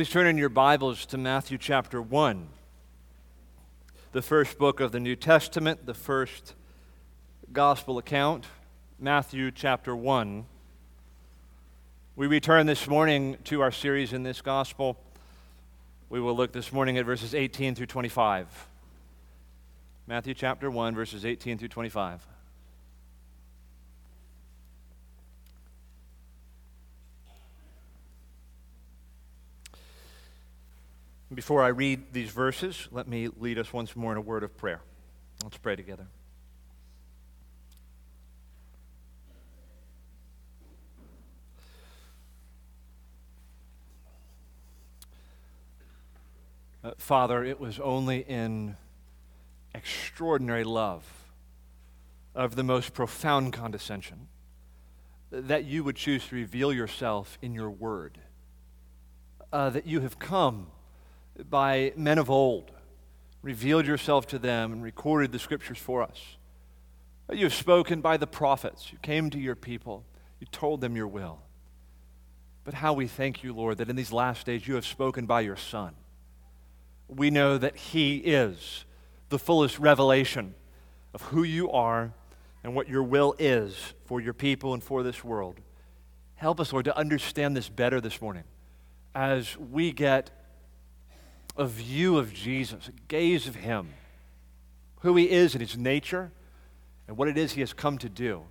Please turn in your Bibles to Matthew chapter 1, the first book of the New Testament, the first gospel account, Matthew chapter 1. We return this morning to our series in this gospel. We will look this morning at verses 18 through 25. Matthew chapter 1, verses 18 through 25. Before I read these verses, let me lead us once more in a word of prayer. Let's pray together. Uh, Father, it was only in extraordinary love of the most profound condescension that you would choose to reveal yourself in your word, uh, that you have come by men of old, revealed yourself to them, and recorded the scriptures for us. You have spoken by the prophets. You came to your people. You told them your will. But how we thank you, Lord, that in these last days you have spoken by your Son. We know that He is the fullest revelation of who you are and what your will is for your people and for this world. Help us, Lord, to understand this better this morning as we get a view of Jesus, a gaze of Him, who He is in His nature, and what it is He has come to do.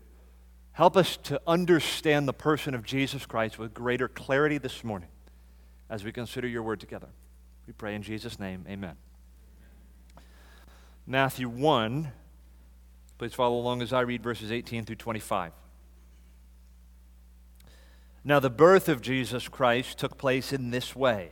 Help us to understand the person of Jesus Christ with greater clarity this morning as we consider your word together. We pray in Jesus' name, amen. Matthew 1, please follow along as I read verses 18 through 25. Now, the birth of Jesus Christ took place in this way.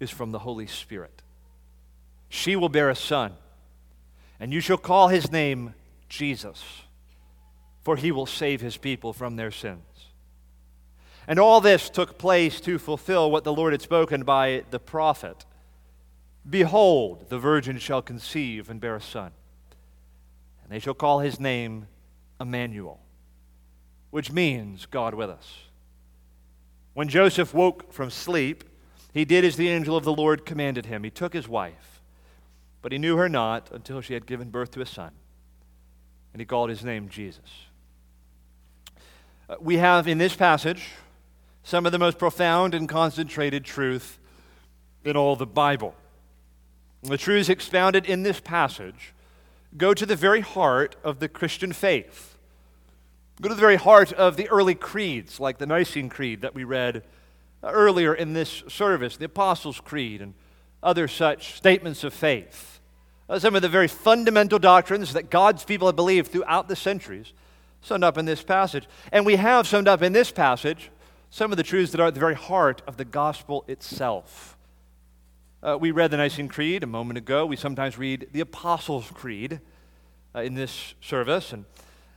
is from the Holy Spirit. She will bear a son, and you shall call his name Jesus, for he will save his people from their sins. And all this took place to fulfill what the Lord had spoken by the prophet Behold, the virgin shall conceive and bear a son, and they shall call his name Emmanuel, which means God with us. When Joseph woke from sleep, he did as the angel of the Lord commanded him. He took his wife, but he knew her not until she had given birth to a son, and he called his name Jesus. Uh, we have in this passage some of the most profound and concentrated truth in all the Bible. The truths expounded in this passage go to the very heart of the Christian faith, go to the very heart of the early creeds, like the Nicene Creed that we read earlier in this service, the Apostles' Creed, and other such statements of faith. Uh, some of the very fundamental doctrines that God's people have believed throughout the centuries, summed up in this passage. And we have summed up in this passage some of the truths that are at the very heart of the gospel itself. Uh, we read the Nicene Creed a moment ago. We sometimes read the Apostles' Creed uh, in this service. And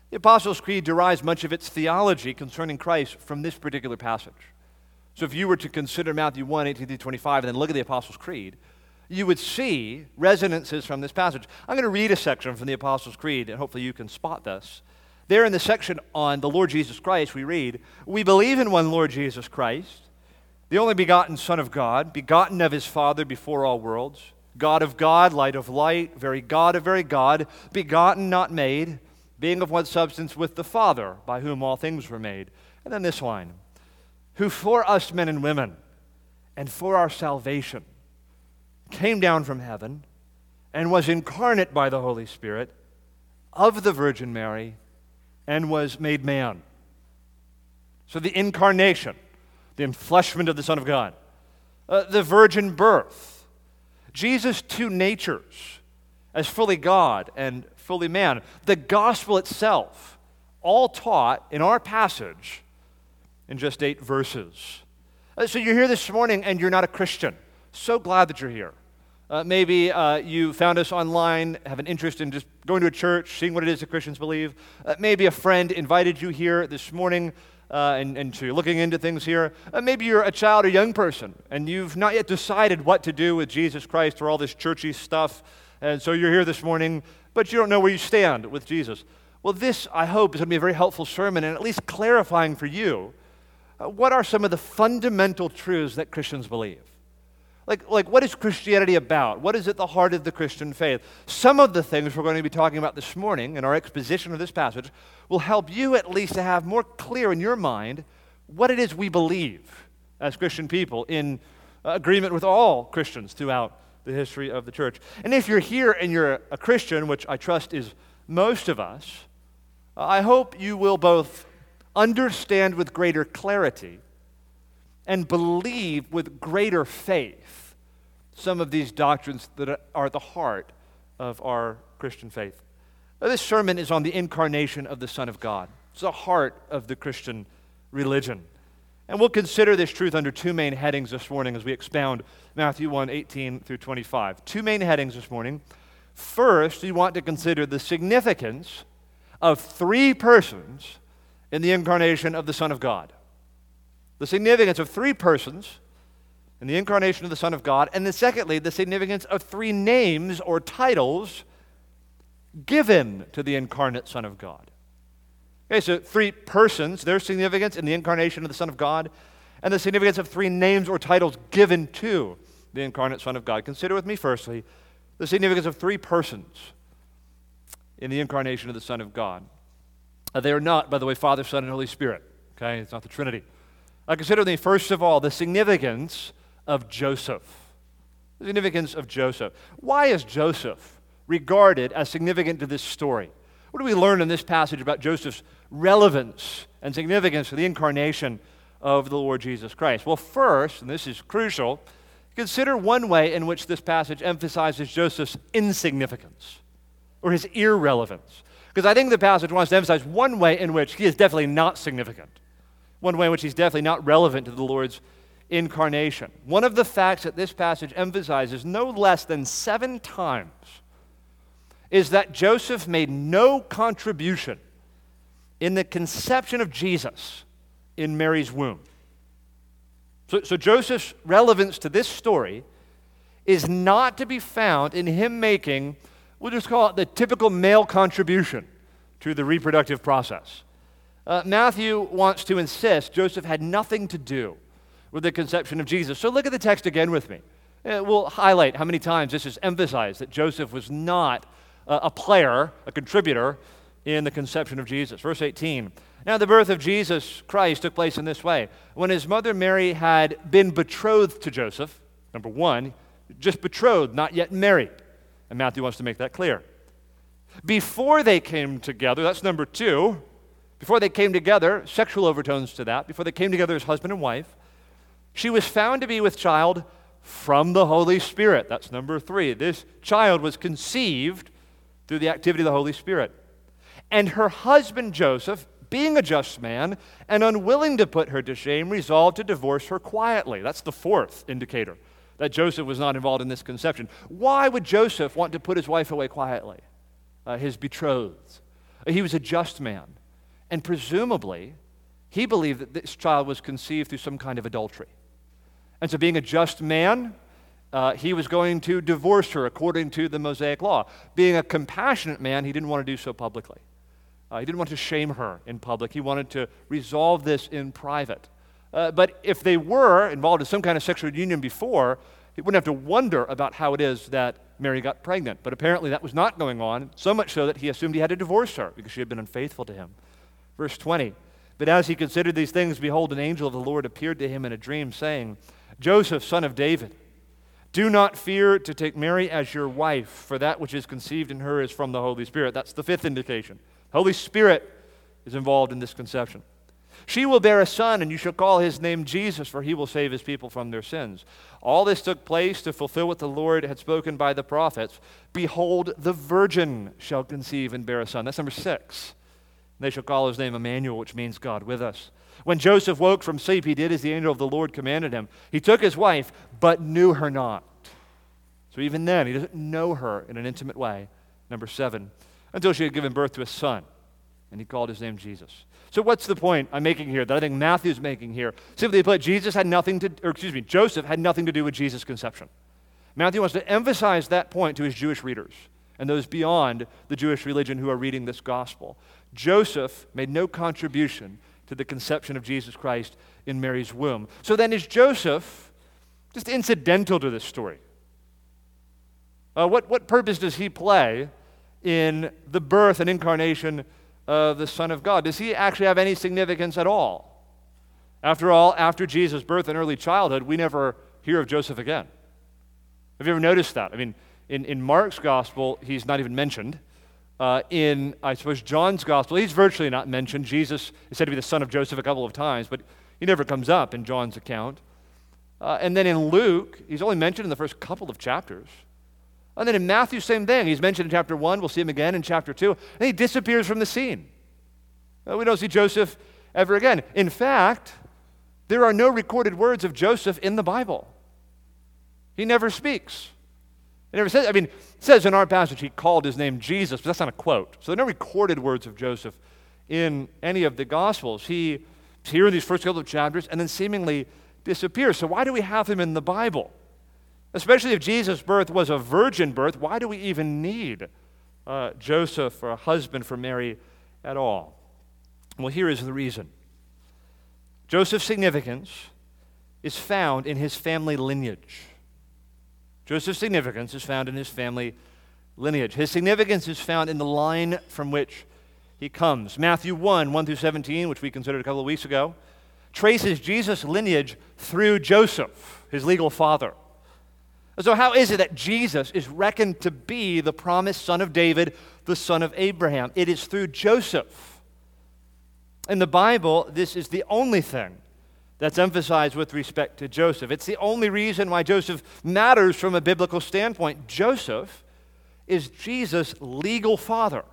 the Apostles' Creed derives much of its theology concerning Christ from this particular passage. So if you were to consider Matthew 1, 18 through 25, and then look at the Apostles' Creed, you would see resonances from this passage. I'm going to read a section from the Apostles' Creed, and hopefully you can spot this. There in the section on the Lord Jesus Christ, we read, We believe in one Lord Jesus Christ, the only begotten Son of God, begotten of his Father before all worlds, God of God, light of light, very God of very God, begotten, not made, being of one substance with the Father, by whom all things were made. And then this line who for us men and women and for our salvation came down from heaven and was incarnate by the Holy Spirit of the Virgin Mary and was made man. So the incarnation, the enfleshment of the Son of God, uh, the virgin birth, Jesus' two natures as fully God and fully man, the gospel itself, all taught in our passage in just eight verses. Uh, so you're here this morning and you're not a Christian. So glad that you're here. Uh, maybe uh, you found us online, have an interest in just going to a church, seeing what it is that Christians believe. Uh, maybe a friend invited you here this morning uh, and, and so you're looking into things here. Uh, maybe you're a child or young person and you've not yet decided what to do with Jesus Christ or all this churchy stuff. And so you're here this morning, but you don't know where you stand with Jesus. Well, this, I hope, is going to be a very helpful sermon and at least clarifying for you Uh, what are some of the fundamental truths that Christians believe. Like, like, what is Christianity about? What is at the heart of the Christian faith? Some of the things we're going to be talking about this morning in our exposition of this passage will help you at least to have more clear in your mind what it is we believe as Christian people in agreement with all Christians throughout the history of the church. And if you're here and you're a Christian, which I trust is most of us, I hope you will both understand with greater clarity and believe with greater faith some of these doctrines that are the heart of our Christian faith. This sermon is on the incarnation of the Son of God. It's the heart of the Christian religion. And we'll consider this truth under two main headings this morning as we expound Matthew 1 18 through 25. Two main headings this morning. First, we want to consider the significance of three persons in the incarnation of the Son of God the significance of three persons in the incarnation of the Son of God, and then secondly, the significance of three names or titles given to the incarnate Son of God. Okay, so three persons, their significance in the incarnation of the Son of God, and the significance of three names or titles given to the incarnate Son of God. Consider with me, firstly, the significance of three persons in the incarnation of the Son of God. Uh, they are not, by the way, Father, Son, and Holy Spirit. Okay, it's not the Trinity. I consider the first of all the significance of Joseph. The significance of Joseph. Why is Joseph regarded as significant to this story? What do we learn in this passage about Joseph's relevance and significance to the incarnation of the Lord Jesus Christ? Well, first, and this is crucial, consider one way in which this passage emphasizes Joseph's insignificance or his irrelevance. Because I think the passage wants to emphasize one way in which he is definitely not significant one way in which he's definitely not relevant to the Lord's incarnation. One of the facts that this passage emphasizes no less than seven times is that Joseph made no contribution in the conception of Jesus in Mary's womb. So, so, Joseph's relevance to this story is not to be found in him making, we'll just call it the typical male contribution to the reproductive process. Uh, Matthew wants to insist Joseph had nothing to do with the conception of Jesus. So look at the text again with me. Uh, we'll highlight how many times this is emphasized that Joseph was not uh, a player, a contributor in the conception of Jesus. Verse 18. Now, the birth of Jesus Christ took place in this way. When his mother Mary had been betrothed to Joseph, number one, just betrothed, not yet married. And Matthew wants to make that clear. Before they came together, that's number two, before they came together, sexual overtones to that, before they came together as husband and wife, she was found to be with child from the Holy Spirit. That's number three. This child was conceived through the activity of the Holy Spirit. And her husband Joseph, being a just man and unwilling to put her to shame, resolved to divorce her quietly. That's the fourth indicator that Joseph was not involved in this conception. Why would Joseph want to put his wife away quietly? Uh, his betrothed. He was a just man. And presumably, he believed that this child was conceived through some kind of adultery. And so, being a just man, uh, he was going to divorce her according to the Mosaic law. Being a compassionate man, he didn't want to do so publicly. Uh, he didn't want to shame her in public. He wanted to resolve this in private. Uh, but if they were involved in some kind of sexual union before, he wouldn't have to wonder about how it is that Mary got pregnant. But apparently that was not going on, so much so that he assumed he had to divorce her because she had been unfaithful to him. Verse 20. But as he considered these things, behold, an angel of the Lord appeared to him in a dream, saying, Joseph, son of David, do not fear to take Mary as your wife, for that which is conceived in her is from the Holy Spirit. That's the fifth indication. Holy Spirit is involved in this conception. She will bear a son, and you shall call his name Jesus, for he will save his people from their sins. All this took place to fulfill what the Lord had spoken by the prophets. Behold, the virgin shall conceive and bear a son. That's number six. They shall call his name Emmanuel, which means God with us. When Joseph woke from sleep, he did as the angel of the Lord commanded him. He took his wife, but knew her not. So even then, he doesn't know her in an intimate way. Number seven, until she had given birth to a son, and he called his name Jesus. So what's the point I'm making here that I think Matthew's making here? Simply put, Jesus had nothing to, or excuse me, Joseph had nothing to do with Jesus' conception. Matthew wants to emphasize that point to his Jewish readers and those beyond the Jewish religion who are reading this gospel. Joseph made no contribution to the conception of Jesus Christ in Mary's womb. So then, is Joseph just incidental to this story? Uh, what, what purpose does he play in the birth and incarnation of the Son of God? Does he actually have any significance at all? After all, after Jesus' birth and early childhood, we never hear of Joseph again. Have you ever noticed that? I mean, in, in Mark's gospel, he's not even mentioned. Uh, in, I suppose, John's gospel, he's virtually not mentioned. Jesus is said to be the son of Joseph a couple of times, but he never comes up in John's account. Uh, and then in Luke, he's only mentioned in the first couple of chapters. And then in Matthew, same thing. He's mentioned in chapter 1. We'll see him again in chapter 2. And he disappears from the scene. We don't see Joseph ever again. In fact, there are no recorded words of Joseph in the Bible. He never speaks. It never says, I mean, says in our passage he called his name Jesus, but that's not a quote. So there are no recorded words of Joseph in any of the Gospels. He is here in these first couple of chapters and then seemingly disappears. So why do we have him in the Bible? Especially if Jesus' birth was a virgin birth, why do we even need uh, Joseph or a husband for Mary at all? Well, here is the reason Joseph's significance is found in his family lineage. Joseph's significance is found in his family lineage. His significance is found in the line from which he comes. Matthew 1 1 through 17, which we considered a couple of weeks ago, traces Jesus' lineage through Joseph, his legal father. So, how is it that Jesus is reckoned to be the promised son of David, the son of Abraham? It is through Joseph. In the Bible, this is the only thing that's emphasized with respect to Joseph. It's the only reason why Joseph matters from a biblical standpoint. Joseph is Jesus' legal father.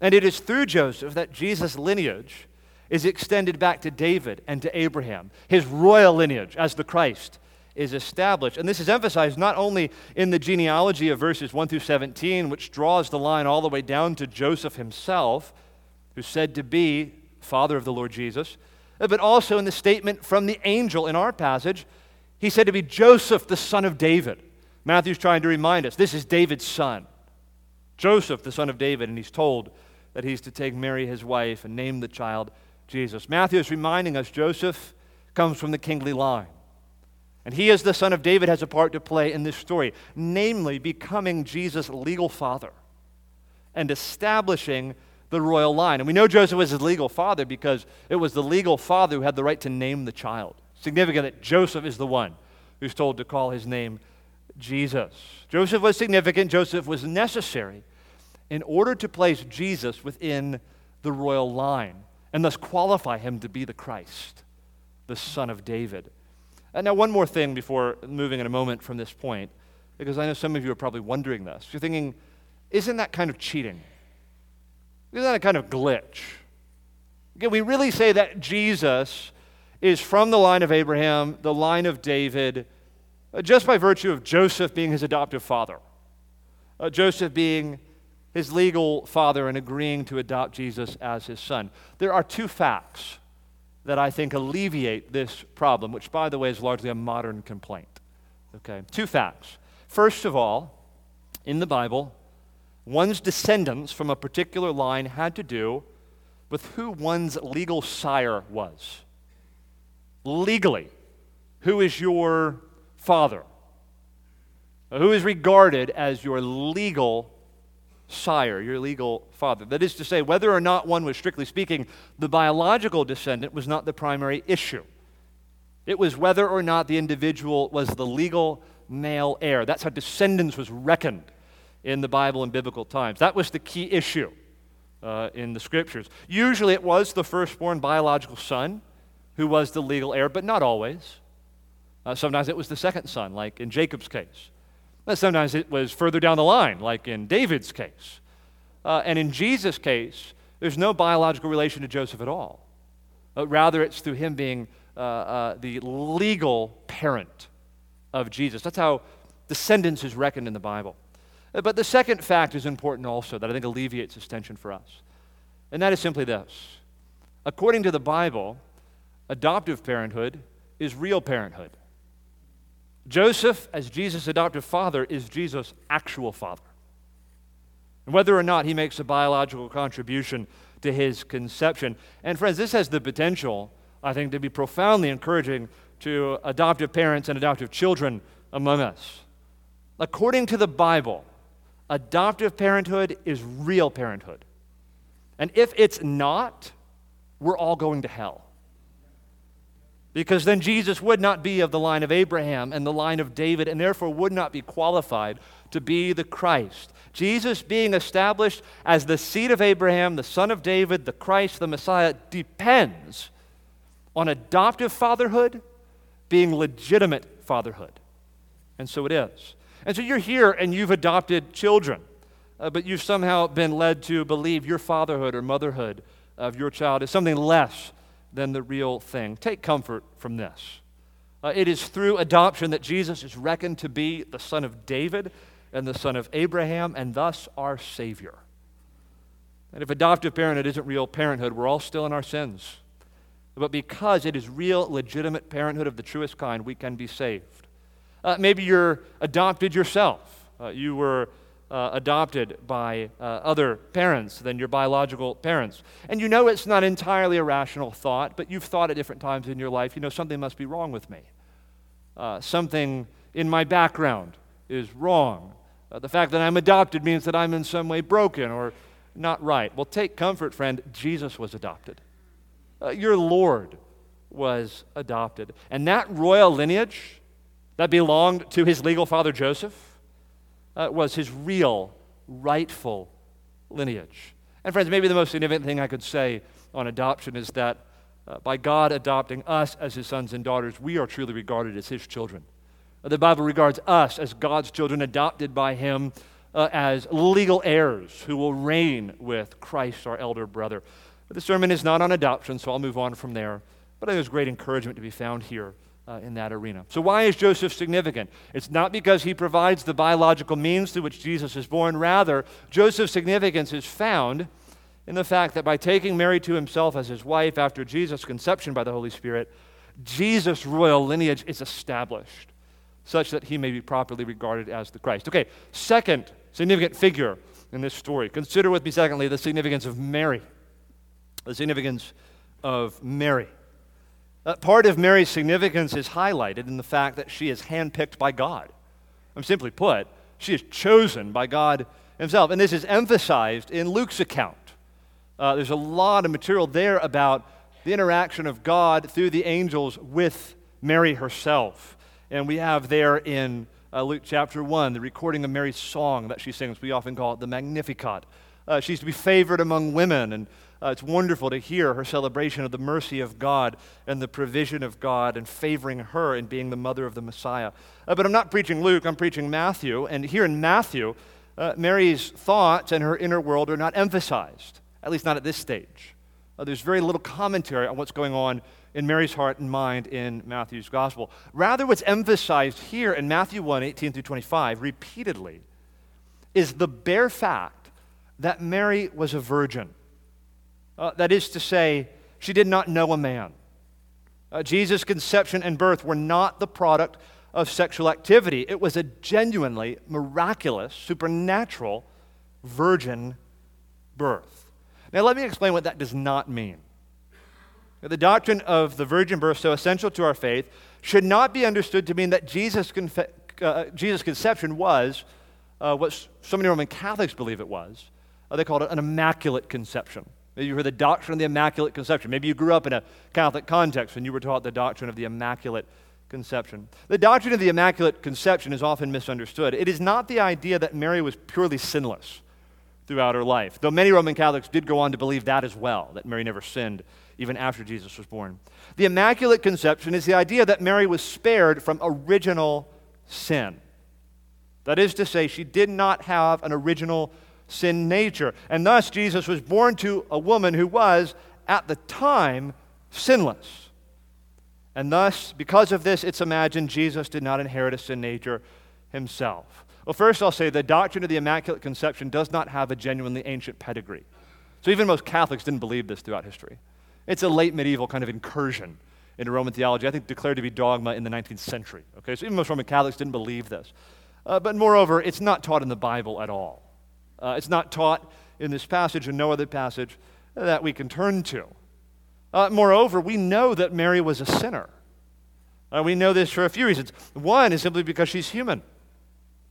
And it is through Joseph that Jesus' lineage is extended back to David and to Abraham. His royal lineage as the Christ is established. And this is emphasized not only in the genealogy of verses 1 through 17, which draws the line all the way down to Joseph himself, who's said to be father of the Lord Jesus but also in the statement from the angel in our passage. He said to be Joseph, the son of David. Matthew's trying to remind us this is David's son. Joseph, the son of David, and he's told that he's to take Mary, his wife, and name the child Jesus. Matthew is reminding us Joseph comes from the kingly line. And he, as the son of David, has a part to play in this story, namely becoming Jesus' legal father and establishing the royal line. And we know Joseph was his legal father because it was the legal father who had the right to name the child. Significant that Joseph is the one who's told to call his name Jesus. Joseph was significant, Joseph was necessary in order to place Jesus within the royal line and thus qualify him to be the Christ, the Son of David. And now, one more thing before moving in a moment from this point, because I know some of you are probably wondering this. You're thinking, isn't that kind of cheating? Isn't that a kind of glitch? Can we really say that Jesus is from the line of Abraham, the line of David, uh, just by virtue of Joseph being his adoptive father? Uh, Joseph being his legal father and agreeing to adopt Jesus as his son. There are two facts that I think alleviate this problem, which, by the way, is largely a modern complaint. Okay, two facts. First of all, in the Bible, one's descendants from a particular line had to do with who one's legal sire was. Legally, who is your father? Who is regarded as your legal sire, your legal father? That is to say, whether or not one was strictly speaking the biological descendant was not the primary issue. It was whether or not the individual was the legal male heir. That's how descendants was reckoned in the Bible in biblical times. That was the key issue uh, in the scriptures. Usually it was the firstborn biological son who was the legal heir, but not always. Uh, sometimes it was the second son, like in Jacob's case. But sometimes it was further down the line, like in David's case. Uh, and in Jesus' case, there's no biological relation to Joseph at all. Rather, it's through him being uh, uh, the legal parent of Jesus. That's how descendants is reckoned in the Bible. Uh, but the second fact is important also that I think alleviates this tension for us. And that is simply this according to the Bible, adoptive parenthood is real parenthood. Joseph, as Jesus' adoptive father, is Jesus' actual father. And whether or not he makes a biological contribution to his conception. And friends, this has the potential, I think, to be profoundly encouraging to adoptive parents and adoptive children among us. According to the Bible, adoptive parenthood is real parenthood. And if it's not, we're all going to hell. Because then Jesus would not be of the line of Abraham and the line of David, and therefore would not be qualified to be the Christ. Jesus being established as the seed of Abraham, the son of David, the Christ, the Messiah, depends on adoptive fatherhood being legitimate fatherhood. And so it is. And so you're here and you've adopted children, uh, but you've somehow been led to believe your fatherhood or motherhood of your child is something less than the real thing. Take comfort from this. Uh, it is through adoption that Jesus is reckoned to be the son of David and the son of Abraham, and thus our Savior. And if adoptive parenthood isn't real parenthood, we're all still in our sins. But because it is real, legitimate parenthood of the truest kind, we can be saved. Uh, maybe you're adopted yourself. Uh, you were uh, adopted by uh, other parents than your biological parents. And you know it's not entirely a rational thought, but you've thought at different times in your life, you know, something must be wrong with me. Uh, something in my background is wrong. Uh, the fact that I'm adopted means that I'm in some way broken or not right. Well, take comfort, friend. Jesus was adopted. Uh, your Lord was adopted. And that royal lineage that belonged to his legal father Joseph uh, was his real, rightful lineage. And, friends, maybe the most significant thing I could say on adoption is that uh, by God adopting us as his sons and daughters, we are truly regarded as his children. Uh, the Bible regards us as God's children, adopted by him uh, as legal heirs who will reign with Christ, our elder brother. But the sermon is not on adoption, so I'll move on from there. But there's great encouragement to be found here uh, in that arena. So, why is Joseph significant? It's not because he provides the biological means through which Jesus is born. Rather, Joseph's significance is found in the fact that by taking Mary to himself as his wife after Jesus' conception by the Holy Spirit, Jesus' royal lineage is established such that he may be properly regarded as the Christ. Okay, second significant figure in this story. Consider with me, secondly, the significance of Mary. The significance of Mary. Uh, part of Mary's significance is highlighted in the fact that she is handpicked by God. I'm simply put, she is chosen by God Himself. And this is emphasized in Luke's account. Uh, there's a lot of material there about the interaction of God through the angels with Mary herself. And we have there in uh, Luke chapter 1 the recording of Mary's song that she sings. We often call it the Magnificat. Uh, she's to be favored among women, and uh, it's wonderful to hear her celebration of the mercy of God and the provision of God and favoring her in being the mother of the Messiah. Uh, but I'm not preaching Luke, I'm preaching Matthew. And here in Matthew, uh, Mary's thoughts and her inner world are not emphasized, at least not at this stage. Uh, there's very little commentary on what's going on in Mary's heart and mind in Matthew's gospel. Rather, what's emphasized here in Matthew 1 18 through 25 repeatedly is the bare fact that Mary was a virgin. Uh, that is to say, she did not know a man. Uh, Jesus' conception and birth were not the product of sexual activity, it was a genuinely miraculous, supernatural virgin birth. Now, let me explain what that does not mean. The doctrine of the virgin birth, so essential to our faith, should not be understood to mean that Jesus' confe- uh, Jesus' conception was uh, what so many Roman Catholics believe it was. Uh, they called it an immaculate conception. Maybe you heard the doctrine of the Immaculate Conception. Maybe you grew up in a Catholic context and you were taught the doctrine of the Immaculate Conception. The doctrine of the Immaculate Conception is often misunderstood. It is not the idea that Mary was purely sinless throughout her life, though many Roman Catholics did go on to believe that as well, that Mary never sinned even after Jesus was born. The Immaculate Conception is the idea that Mary was spared from original sin. That is to say, she did not have an original sin nature. And thus, Jesus was born to a woman who was, at the time, sinless. And thus, because of this, it's imagined Jesus did not inherit a sin nature himself. Well, first, I'll say the doctrine of the Immaculate Conception does not have a genuinely ancient pedigree. So, even most Catholics didn't believe this throughout history. It's a late medieval kind of incursion into Roman theology, I think declared to be dogma in the 19th century. Okay, so even most Roman Catholics didn't believe this. Uh, but moreover, it's not taught in the Bible at all. Uh, it's not taught in this passage and no other passage that we can turn to. Uh, moreover, we know that Mary was a sinner. Uh, we know this for a few reasons. One is simply because she's human,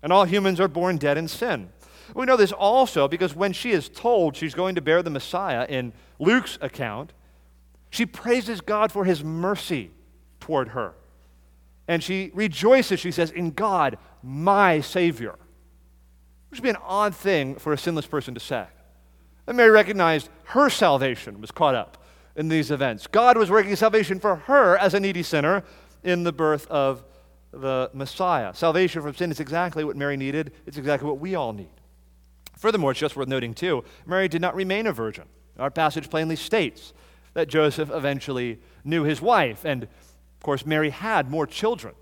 and all humans are born dead in sin. We know this also because when she is told she's going to bear the Messiah in Luke's account, she praises God for his mercy toward her. And she rejoices, she says, in God, my Savior. Which would be an odd thing for a sinless person to say. And Mary recognized her salvation was caught up in these events. God was working salvation for her as a needy sinner in the birth of the Messiah. Salvation from sin is exactly what Mary needed, it's exactly what we all need. Furthermore, it's just worth noting, too, Mary did not remain a virgin. Our passage plainly states that Joseph eventually knew his wife. And, of course, Mary had more children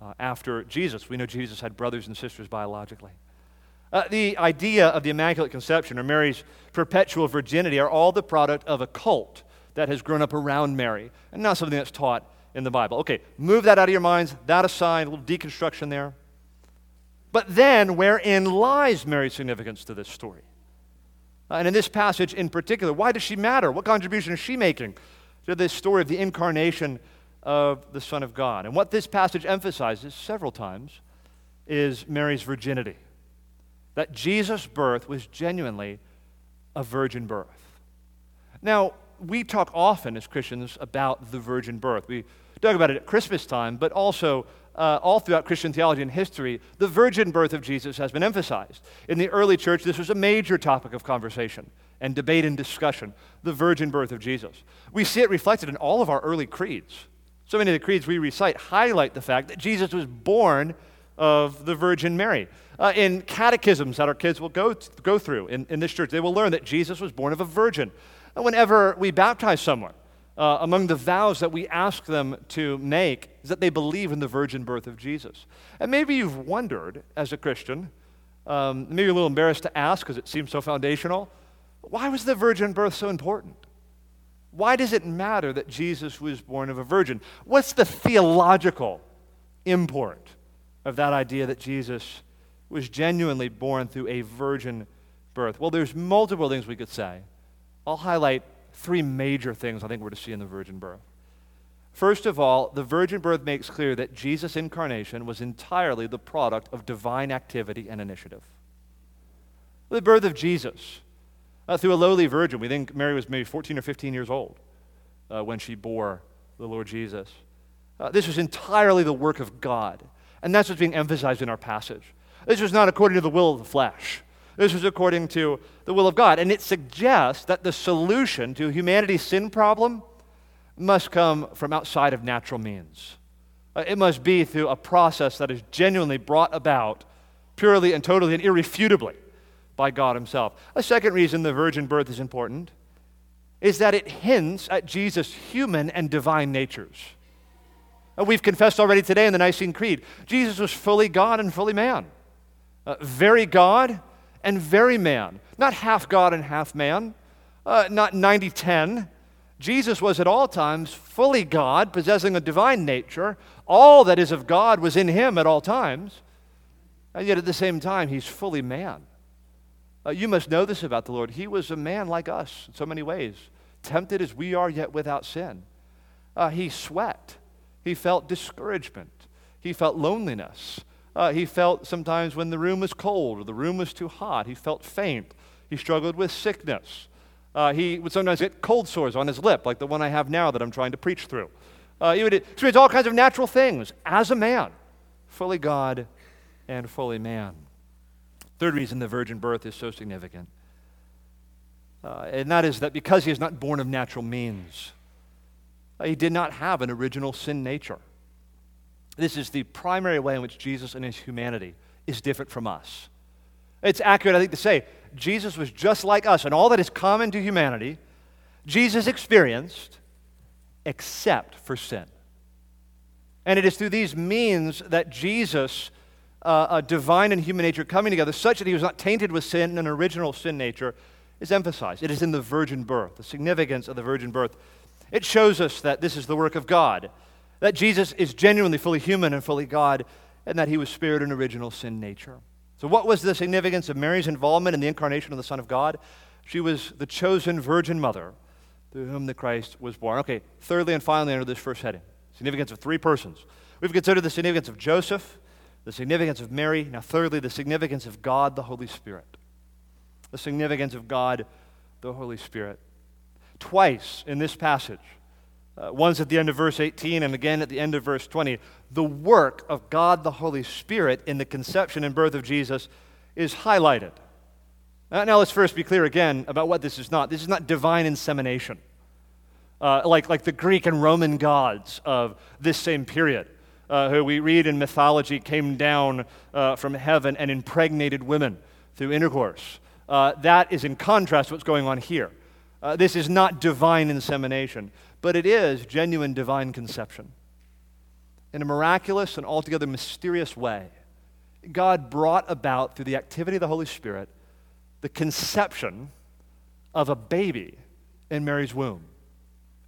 uh, after Jesus. We know Jesus had brothers and sisters biologically. Uh, the idea of the Immaculate Conception or Mary's perpetual virginity are all the product of a cult that has grown up around Mary and not something that's taught in the Bible. Okay, move that out of your minds, that aside, a little deconstruction there. But then, wherein lies Mary's significance to this story? Uh, and in this passage in particular, why does she matter? What contribution is she making to this story of the incarnation of the Son of God? And what this passage emphasizes several times is Mary's virginity that Jesus' birth was genuinely a virgin birth. Now, we talk often as Christians about the virgin birth. We talk about it at Christmas time, but also uh, all throughout Christian theology and history, the virgin birth of Jesus has been emphasized. In the early church, this was a major topic of conversation and debate and discussion the virgin birth of Jesus. We see it reflected in all of our early creeds. So many of the creeds we recite highlight the fact that Jesus was born of the Virgin Mary. Uh, in catechisms that our kids will go, th- go through in, in this church, they will learn that Jesus was born of a virgin. And whenever we baptize someone, uh, among the vows that we ask them to make is that they believe in the virgin birth of Jesus. And maybe you've wondered as a Christian, um, maybe a little embarrassed to ask because it seems so foundational, why was the virgin birth so important? Why does it matter that Jesus was born of a virgin? What's the theological import of that idea that Jesus was genuinely born through a virgin birth? Well, there's multiple things we could say. I'll highlight three major things I think we're to see in the virgin birth. First of all, the virgin birth makes clear that Jesus' incarnation was entirely the product of divine activity and initiative. The birth of Jesus uh, through a lowly virgin. We think Mary was maybe 14 or 15 years old uh, when she bore the Lord Jesus. Uh, this was entirely the work of God. And that's what's being emphasized in our passage. This was not according to the will of the flesh. This was according to the will of God. And it suggests that the solution to humanity's sin problem must come from outside of natural means. Uh, it must be through a process that is genuinely brought about purely and totally and irrefutably by God Himself. A second reason the virgin birth is important is that it hints at Jesus' human and divine natures. We've confessed already today in the Nicene Creed Jesus was fully God and fully man. Uh, very God and very man. Not half God and half man, uh, not 90 10. Jesus was at all times fully God, possessing a divine nature. All that is of God was in him at all times. And yet at the same time, he's fully man. Uh, you must know this about the Lord. He was a man like us in so many ways, tempted as we are, yet without sin. Uh, he sweat. He felt discouragement. He felt loneliness. Uh, he felt sometimes when the room was cold or the room was too hot, he felt faint. He struggled with sickness. Uh, he would sometimes get cold sores on his lip, like the one I have now that I'm trying to preach through. Uh, he would experience all kinds of natural things as a man, fully God and fully man. Third reason the virgin birth is so significant, uh, and that is that because he is not born of natural means, uh, he did not have an original sin nature. This is the primary way in which Jesus and his humanity is different from us. It's accurate, I think, to say Jesus was just like us, and all that is common to humanity, Jesus experienced, except for sin. And it is through these means that Jesus, uh, a divine and human nature coming together, such that he was not tainted with sin and an original sin nature, is emphasized. It is in the virgin birth, the significance of the virgin birth. It shows us that this is the work of God, that Jesus is genuinely fully human and fully God, and that he was spirit an original sin nature. So, what was the significance of Mary's involvement in the incarnation of the Son of God? She was the chosen virgin mother through whom the Christ was born. Okay, thirdly and finally, under this first heading significance of three persons. We've considered the significance of Joseph, the significance of Mary. Now, thirdly, the significance of God the Holy Spirit. The significance of God the Holy Spirit. Twice in this passage, uh, once at the end of verse 18 and again at the end of verse 20, the work of God the Holy Spirit in the conception and birth of Jesus is highlighted. Uh, now, let's first be clear again about what this is not. This is not divine insemination, uh, like, like the Greek and Roman gods of this same period, uh, who we read in mythology came down uh, from heaven and impregnated women through intercourse. Uh, that is in contrast to what's going on here. Uh, this is not divine insemination, but it is genuine divine conception. In a miraculous and altogether mysterious way, God brought about through the activity of the Holy Spirit the conception of a baby in Mary's womb.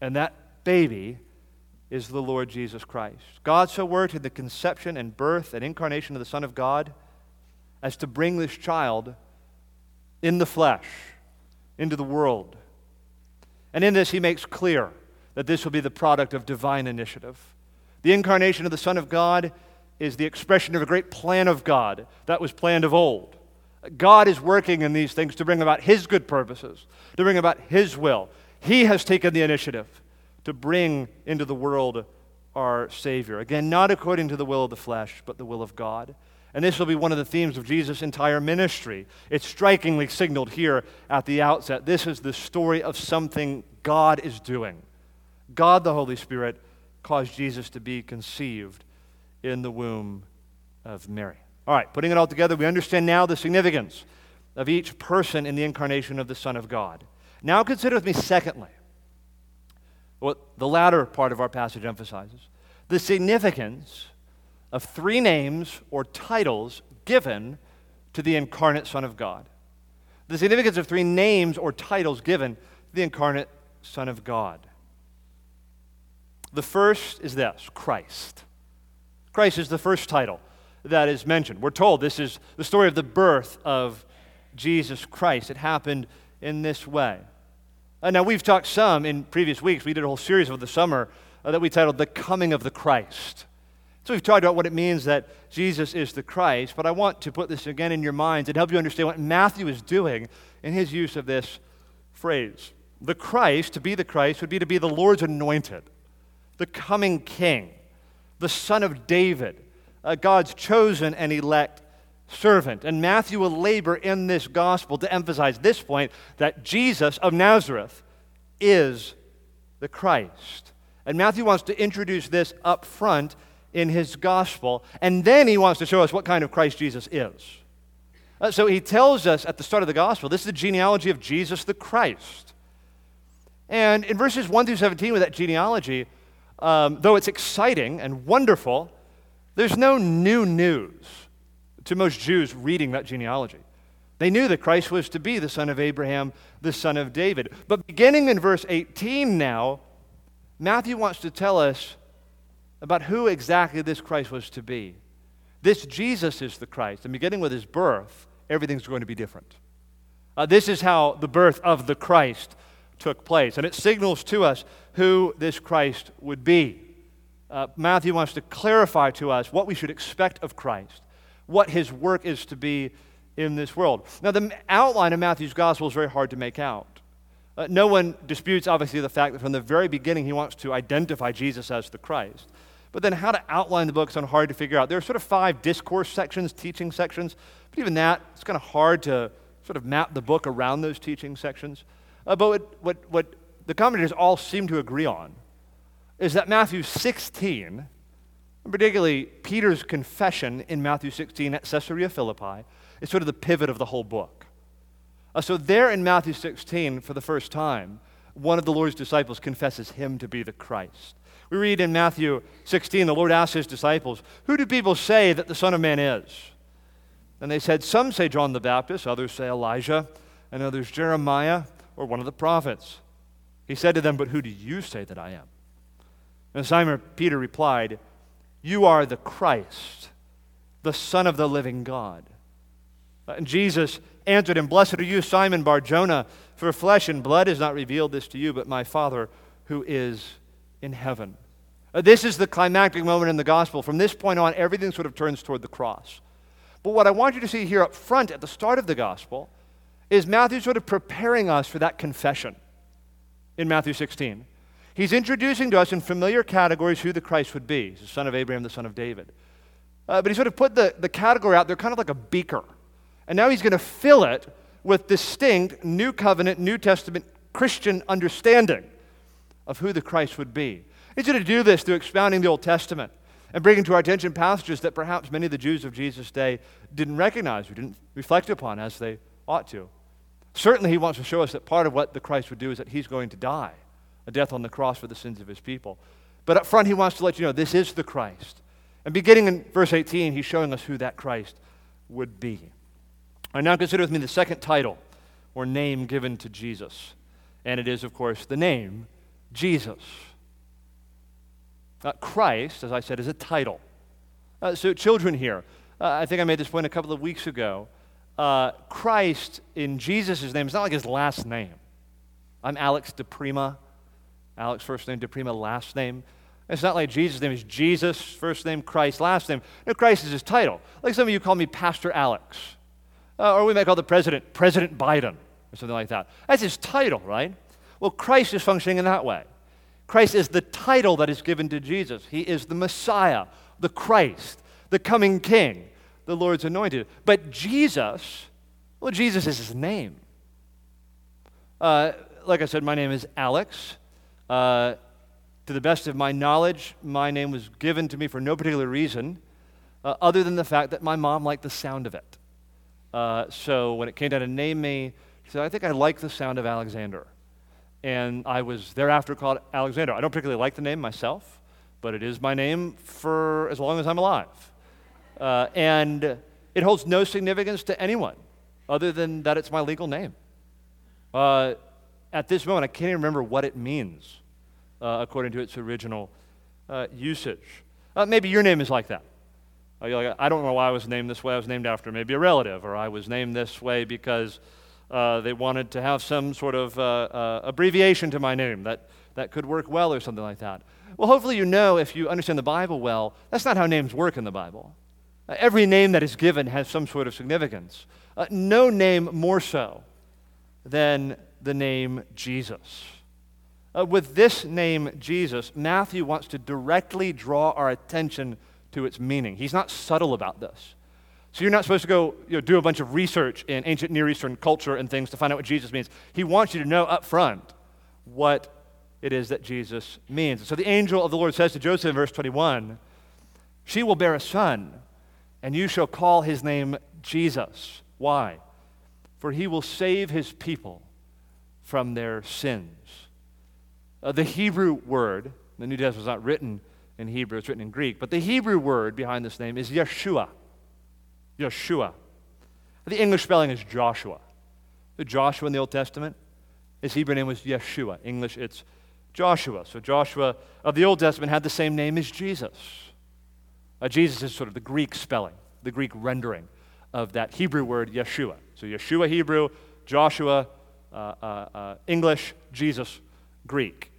And that baby is the Lord Jesus Christ. God so worked in the conception and birth and incarnation of the Son of God as to bring this child in the flesh into the world. And in this, he makes clear that this will be the product of divine initiative. The incarnation of the Son of God is the expression of a great plan of God that was planned of old. God is working in these things to bring about His good purposes, to bring about His will. He has taken the initiative to bring into the world our Savior. Again, not according to the will of the flesh, but the will of God. And this will be one of the themes of Jesus' entire ministry. It's strikingly signaled here at the outset. This is the story of something God is doing. God, the Holy Spirit, caused Jesus to be conceived in the womb of Mary. All right, putting it all together, we understand now the significance of each person in the incarnation of the Son of God. Now consider with me, secondly, what the latter part of our passage emphasizes the significance of three names or titles given to the incarnate Son of God. The significance of three names or titles given to the incarnate Son of God. The first is this Christ. Christ is the first title that is mentioned. We're told this is the story of the birth of Jesus Christ. It happened in this way. Uh, now, we've talked some in previous weeks. We did a whole series over the summer uh, that we titled The Coming of the Christ. So we've talked about what it means that Jesus is the Christ, but I want to put this again in your minds and help you understand what Matthew is doing in his use of this phrase. The Christ, to be the Christ, would be to be the Lord's anointed, the coming king, the son of David, uh, God's chosen and elect servant. And Matthew will labor in this gospel to emphasize this point that Jesus of Nazareth is the Christ. And Matthew wants to introduce this up front in his gospel, and then he wants to show us what kind of Christ Jesus is. Uh, so he tells us at the start of the gospel this is the genealogy of Jesus the Christ. And in verses 1 through 17, with that genealogy, um, though it's exciting and wonderful, there's no new news to most Jews reading that genealogy. They knew that Christ was to be the son of Abraham, the son of David. But beginning in verse 18 now, Matthew wants to tell us about who exactly this Christ was to be. This Jesus is the Christ. And beginning with his birth, everything's going to be different. Uh, this is how the birth of the Christ took place. And it signals to us who this Christ would be uh, Matthew wants to clarify to us what we should expect of Christ, what his work is to be in this world. Now, the outline of Matthew's gospel is very hard to make out. Uh, no one disputes, obviously, the fact that from the very beginning he wants to identify Jesus as the Christ. But then, how to outline the book is hard to figure out. There are sort of five discourse sections, teaching sections, but even that, it's kind of hard to sort of map the book around those teaching sections. Uh, but what, what, what the commentators all seem to agree on is that Matthew 16, particularly Peter's confession in Matthew 16 at Caesarea Philippi, is sort of the pivot of the whole book. Uh, so, there in Matthew 16, for the first time, one of the Lord's disciples confesses him to be the Christ. We read in Matthew 16, the Lord asked his disciples, Who do people say that the Son of Man is? And they said, Some say John the Baptist, others say Elijah, and others Jeremiah or one of the prophets. He said to them, But who do you say that I am? And Simon Peter replied, You are the Christ, the Son of the living God. And Jesus answered him, Blessed are you, Simon Bar Jonah, for flesh and blood has not revealed this to you, but my Father who is in heaven. Uh, this is the climactic moment in the gospel. From this point on, everything sort of turns toward the cross. But what I want you to see here up front at the start of the gospel is Matthew sort of preparing us for that confession in Matthew 16. He's introducing to us in familiar categories who the Christ would be the son of Abraham, the son of David. Uh, but he sort of put the, the category out there kind of like a beaker. And now he's going to fill it with distinct New Covenant, New Testament Christian understanding of who the Christ would be. He's going to do this through expounding the Old Testament and bringing to our attention passages that perhaps many of the Jews of Jesus' day didn't recognize or didn't reflect upon as they ought to. Certainly, he wants to show us that part of what the Christ would do is that he's going to die, a death on the cross for the sins of his people. But up front, he wants to let you know this is the Christ. And beginning in verse 18, he's showing us who that Christ would be. I now consider with me the second title or name given to Jesus. And it is, of course, the name Jesus. Uh, Christ, as I said, is a title. Uh, so, children here, uh, I think I made this point a couple of weeks ago. Uh, Christ in Jesus' name, it's not like his last name. I'm Alex DePrima. Alex, first name, DePrima, last name. It's not like Jesus' name is Jesus, first name, Christ, last name. No, Christ is his title. Like some of you call me Pastor Alex. Uh, or we might call the president President Biden or something like that. That's his title, right? Well, Christ is functioning in that way. Christ is the title that is given to Jesus. He is the Messiah, the Christ, the coming King, the Lord's anointed. But Jesus, well, Jesus is his name. Uh, like I said, my name is Alex. Uh, to the best of my knowledge, my name was given to me for no particular reason uh, other than the fact that my mom liked the sound of it. Uh, so when it came down to name me, she said, I think I like the sound of Alexander and I was thereafter called Alexander. I don't particularly like the name myself, but it is my name for as long as I'm alive. Uh, and it holds no significance to anyone other than that it's my legal name. Uh, at this moment, I can't even remember what it means uh, according to its original uh, usage. Uh, maybe your name is like that. Uh, like, I don't know why I was named this way. I was named after maybe a relative, or I was named this way because they wanted to have some sort of abbreviation to my name that, that could work well or something like that. Well, hopefully, you know if you understand the Bible well, that's not how names work in the Bible. Uh, every name that is given has some sort of significance. Uh, no name more so than the name Jesus. Uh, with this name, Jesus, Matthew wants to directly draw our attention to its meaning. He's not subtle about this. So you're not supposed to go you know, do a bunch of research in ancient Near Eastern culture and things to find out what Jesus means. He wants you to know up front what it is that Jesus means. So the angel of the Lord says to Joseph in verse 21 She will bear a son, and you shall call his name Jesus. Why? For he will save his people from their sins. Uh, the Hebrew word, the New Testament is not written in Hebrew, it's written in Greek, but the Hebrew word behind this name is Yeshua. Yeshua. The English spelling is Joshua. The Joshua in the Old Testament, his Hebrew name was Yeshua. English, it's Joshua. So Joshua of the Old Testament had the same name as Jesus. Uh, Jesus is sort of the Greek spelling, the Greek rendering of that Hebrew word Yeshua. So Yeshua Hebrew, Joshua uh, uh, uh English, Jesus Greek.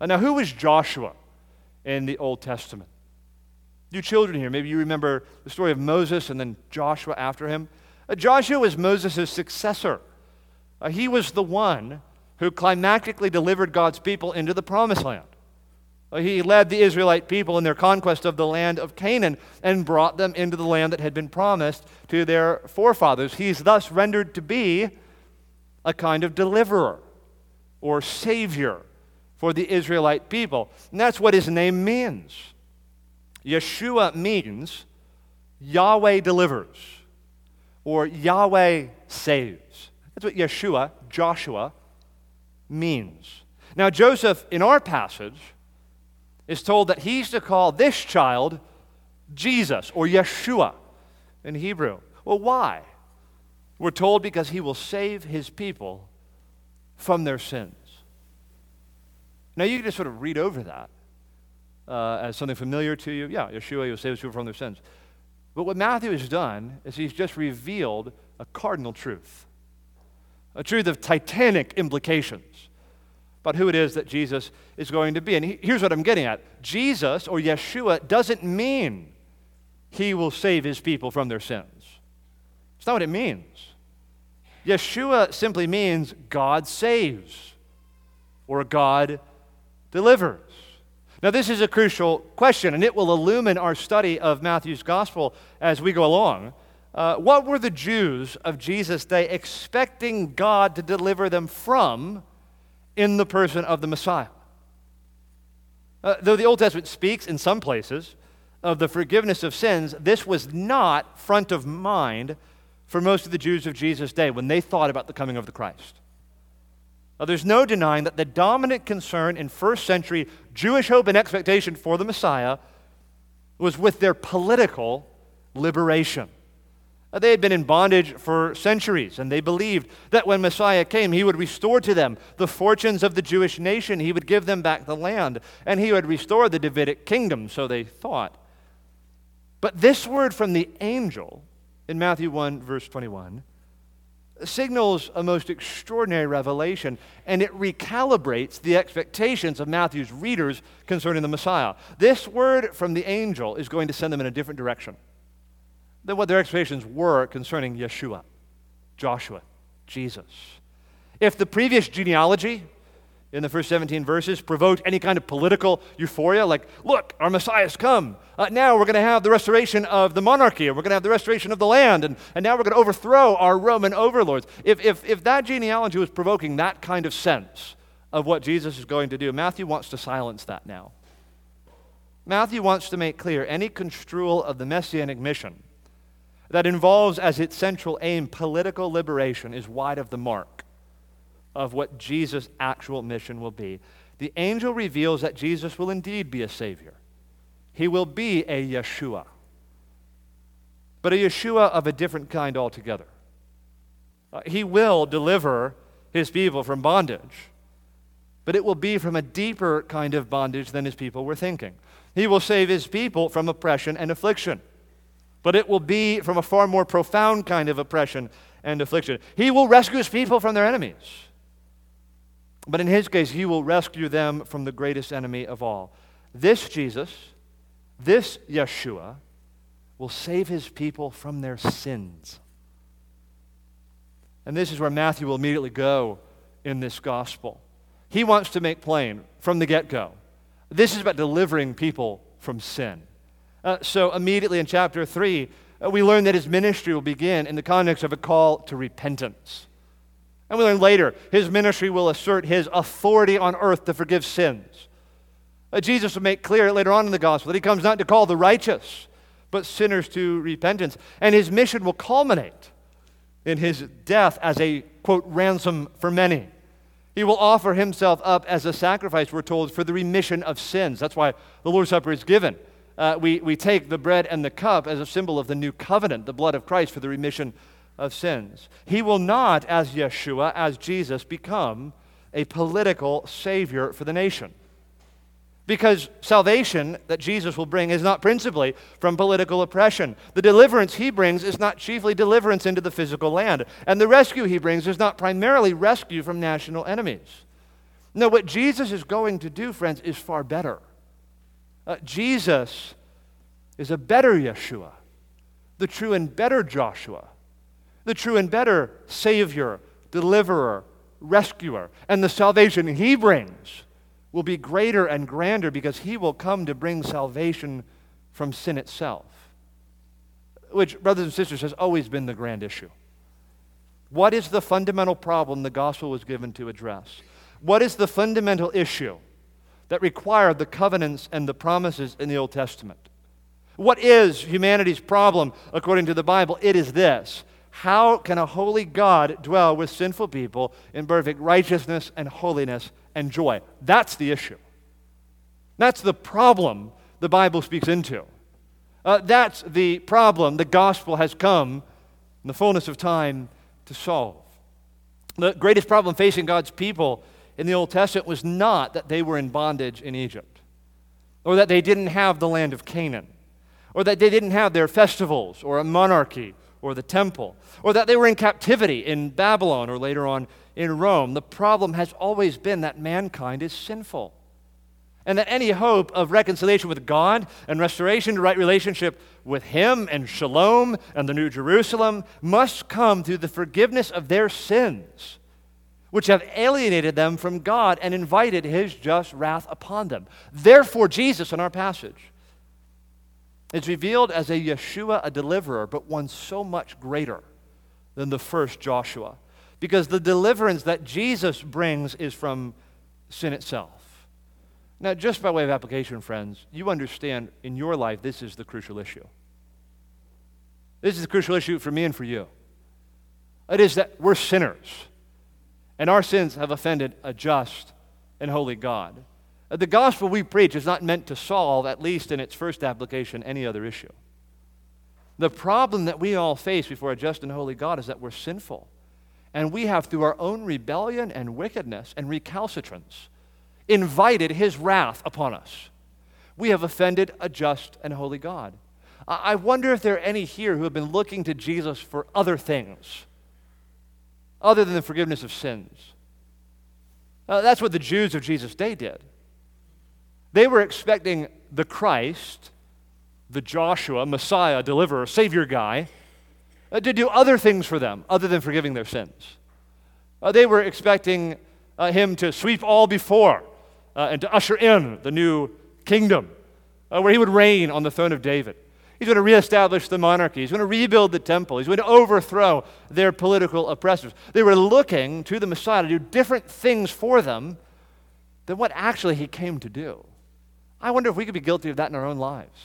Uh, now, who was Joshua in the Old Testament? You children here, maybe you remember the story of Moses and then Joshua after him. Uh, Joshua was Moses' successor. He was the one who climactically delivered God's people into the promised land. Uh, he led the Israelite people in their conquest of the land of Canaan and brought them into the land that had been promised to their forefathers. He's thus rendered to be a kind of deliverer or savior for the Israelite people. And that's what his name means. Yeshua means Yahweh delivers or Yahweh saves. That's what Yeshua, Joshua, means. Now, Joseph, in our passage, is told that he's to call this child Jesus or Yeshua in Hebrew. Well, why? We're told because he will save his people from their sins. Now, you can just sort of read over that uh, as something familiar to you. Yeah, Yeshua will save his people from their sins. But what Matthew has done is he's just revealed a cardinal truth, a truth of titanic implications about who it is that Jesus is going to be. And here's what I'm getting at Jesus or Yeshua doesn't mean he will save his people from their sins. It's not what it means. Yeshua simply means God saves or God delivers. Now, this is a crucial question, and it will illumine our study of Matthew's gospel as we go along. Uh, what were the Jews of Jesus' day expecting God to deliver them from in the person of the Messiah? Uh, though the Old Testament speaks in some places of the forgiveness of sins, this was not front of mind for most of the Jews of Jesus' day when they thought about the coming of the Christ. Now, there's no denying that the dominant concern in first century Jewish hope and expectation for the Messiah was with their political liberation. Uh, they had been in bondage for centuries, and they believed that when Messiah came, he would restore to them the fortunes of the Jewish nation. He would give them back the land, and he would restore the Davidic kingdom, so they thought. But this word from the angel in Matthew 1, verse 21, signals a most extraordinary revelation, and it recalibrates the expectations of Matthew's readers concerning the Messiah. This word from the angel is going to send them in a different direction what their expectations were concerning Yeshua, Joshua, Jesus. If the previous genealogy in the first 17 verses provoked any kind of political euphoria, like, look, our Messiah's come. Uh, now we're going to have the restoration of the monarchy, and we're going to have the restoration of the land, and, and now we're going to overthrow our Roman overlords. If, if, if that genealogy was provoking that kind of sense of what Jesus is going to do, Matthew wants to silence that now. Matthew wants to make clear any construal of the messianic mission that involves as its central aim political liberation is wide of the mark of what Jesus' actual mission will be. The angel reveals that Jesus will indeed be a Savior. He will be a Yeshua, but a Yeshua of a different kind altogether. Uh, he will deliver his people from bondage, but it will be from a deeper kind of bondage than his people were thinking. He will save his people from oppression and affliction, but it will be from a far more profound kind of oppression and affliction. He will rescue his people from their enemies. But in his case, he will rescue them from the greatest enemy of all. This Jesus, this Yeshua, will save his people from their sins. And this is where Matthew will immediately go in this gospel. He wants to make plain from the get go this is about delivering people from sin. Uh, so, immediately in chapter 3, uh, we learn that his ministry will begin in the context of a call to repentance. And we learn later, his ministry will assert his authority on earth to forgive sins. Uh, Jesus will make clear later on in the gospel that he comes not to call the righteous, but sinners to repentance. And his mission will culminate in his death as a, quote, ransom for many. He will offer himself up as a sacrifice, we're told, for the remission of sins. That's why the Lord's Supper is given. Uh, we, we take the bread and the cup as a symbol of the new covenant, the blood of Christ for the remission of sins. He will not, as Yeshua, as Jesus, become a political savior for the nation. Because salvation that Jesus will bring is not principally from political oppression. The deliverance he brings is not chiefly deliverance into the physical land. And the rescue he brings is not primarily rescue from national enemies. No, what Jesus is going to do, friends, is far better. Uh, Jesus is a better Yeshua, the true and better Joshua the true and better Savior, deliverer, rescuer. And the salvation he brings will be greater and grander because he will come to bring salvation from sin itself, which, brothers and sisters, has always been the grand issue. What is the fundamental problem the gospel was given to address? What is the fundamental issue that required the covenants and the promises in the Old Testament? What is humanity's problem according to the Bible? It is this how can a holy God dwell with sinful people in perfect righteousness and holiness and joy. That's the issue. That's the problem the Bible speaks into. Uh, that's the problem the gospel has come in the fullness of time to solve. The greatest problem facing God's people in the Old Testament was not that they were in bondage in Egypt, or that they didn't have the land of Canaan, or that they didn't have their festivals, or a monarchy, or the temple, or that they were in captivity in Babylon or later on in Rome. The problem has always been that mankind is sinful. And that any hope of reconciliation with God and restoration to right relationship with Him and shalom and the New Jerusalem must come through the forgiveness of their sins, which have alienated them from God and invited His just wrath upon them. Therefore, Jesus in our passage is revealed as a Yeshua, a deliverer, but one so much greater than the first Joshua. Because the deliverance that Jesus brings is from sin itself. Now, just by way of application, friends, you understand in your life this is the crucial issue. This is the crucial issue for me and for you. It is that we're sinners, and our sins have offended a just and holy God. Uh, the gospel we preach is not meant to solve, at least in its first application, any other issue. The problem that we all face before a just and holy God is that we're sinful. And we have, through our own rebellion and wickedness and recalcitrance, invited his wrath upon us. We have offended a just and holy God. I wonder if there are any here who have been looking to Jesus for other things other than the forgiveness of sins. Uh, that's what the Jews of Jesus' day did. They were expecting the Christ, the Joshua, Messiah, deliverer, Savior guy, uh, to do other things for them other than forgiving their sins. Uh, they were expecting uh, him to sweep all before uh, and to usher in the new kingdom uh, where he would reign on the throne of David. He's going to reestablish the monarchy. He's going to rebuild the temple. He's going to overthrow their political oppressors. They were looking to the Messiah to do different things for them than what actually he came to do. I wonder if we could be guilty of that in our own lives.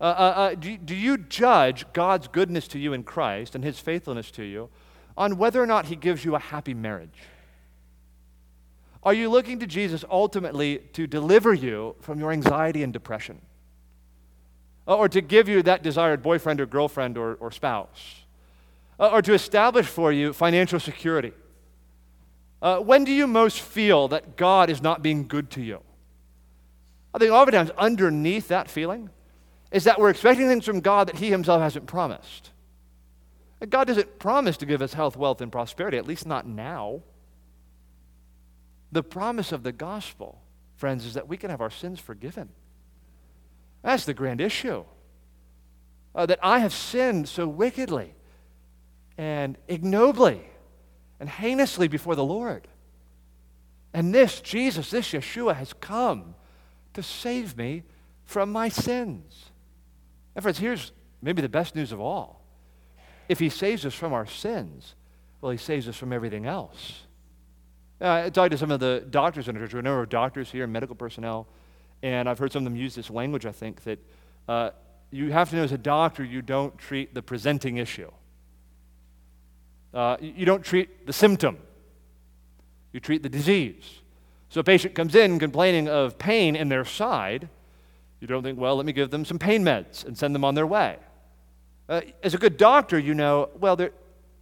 Uh, uh, uh, do, do you judge God's goodness to you in Christ and his faithfulness to you on whether or not he gives you a happy marriage? Are you looking to Jesus ultimately to deliver you from your anxiety and depression? Or to give you that desired boyfriend or girlfriend or, or spouse? Or to establish for you financial security? Uh, when do you most feel that God is not being good to you? I think oftentimes underneath that feeling is that we're expecting things from God that He Himself hasn't promised. And God doesn't promise to give us health, wealth, and prosperity, at least not now. The promise of the gospel, friends, is that we can have our sins forgiven. That's the grand issue. Uh, that I have sinned so wickedly and ignobly and heinously before the Lord. And this, Jesus, this Yeshua, has come to save me from my sins. And friends, here's maybe the best news of all. If he saves us from our sins, well, he saves us from everything else. Uh, I talked to some of the doctors in the church. A number of doctors here, medical personnel, and I've heard some of them use this language, I think, that uh, you have to know as a doctor, you don't treat the presenting issue. Uh, you don't treat the symptom, you treat the disease. So a patient comes in complaining of pain in their side. You don't think, well, let me give them some pain meds and send them on their way. Uh, as a good doctor, you know, well,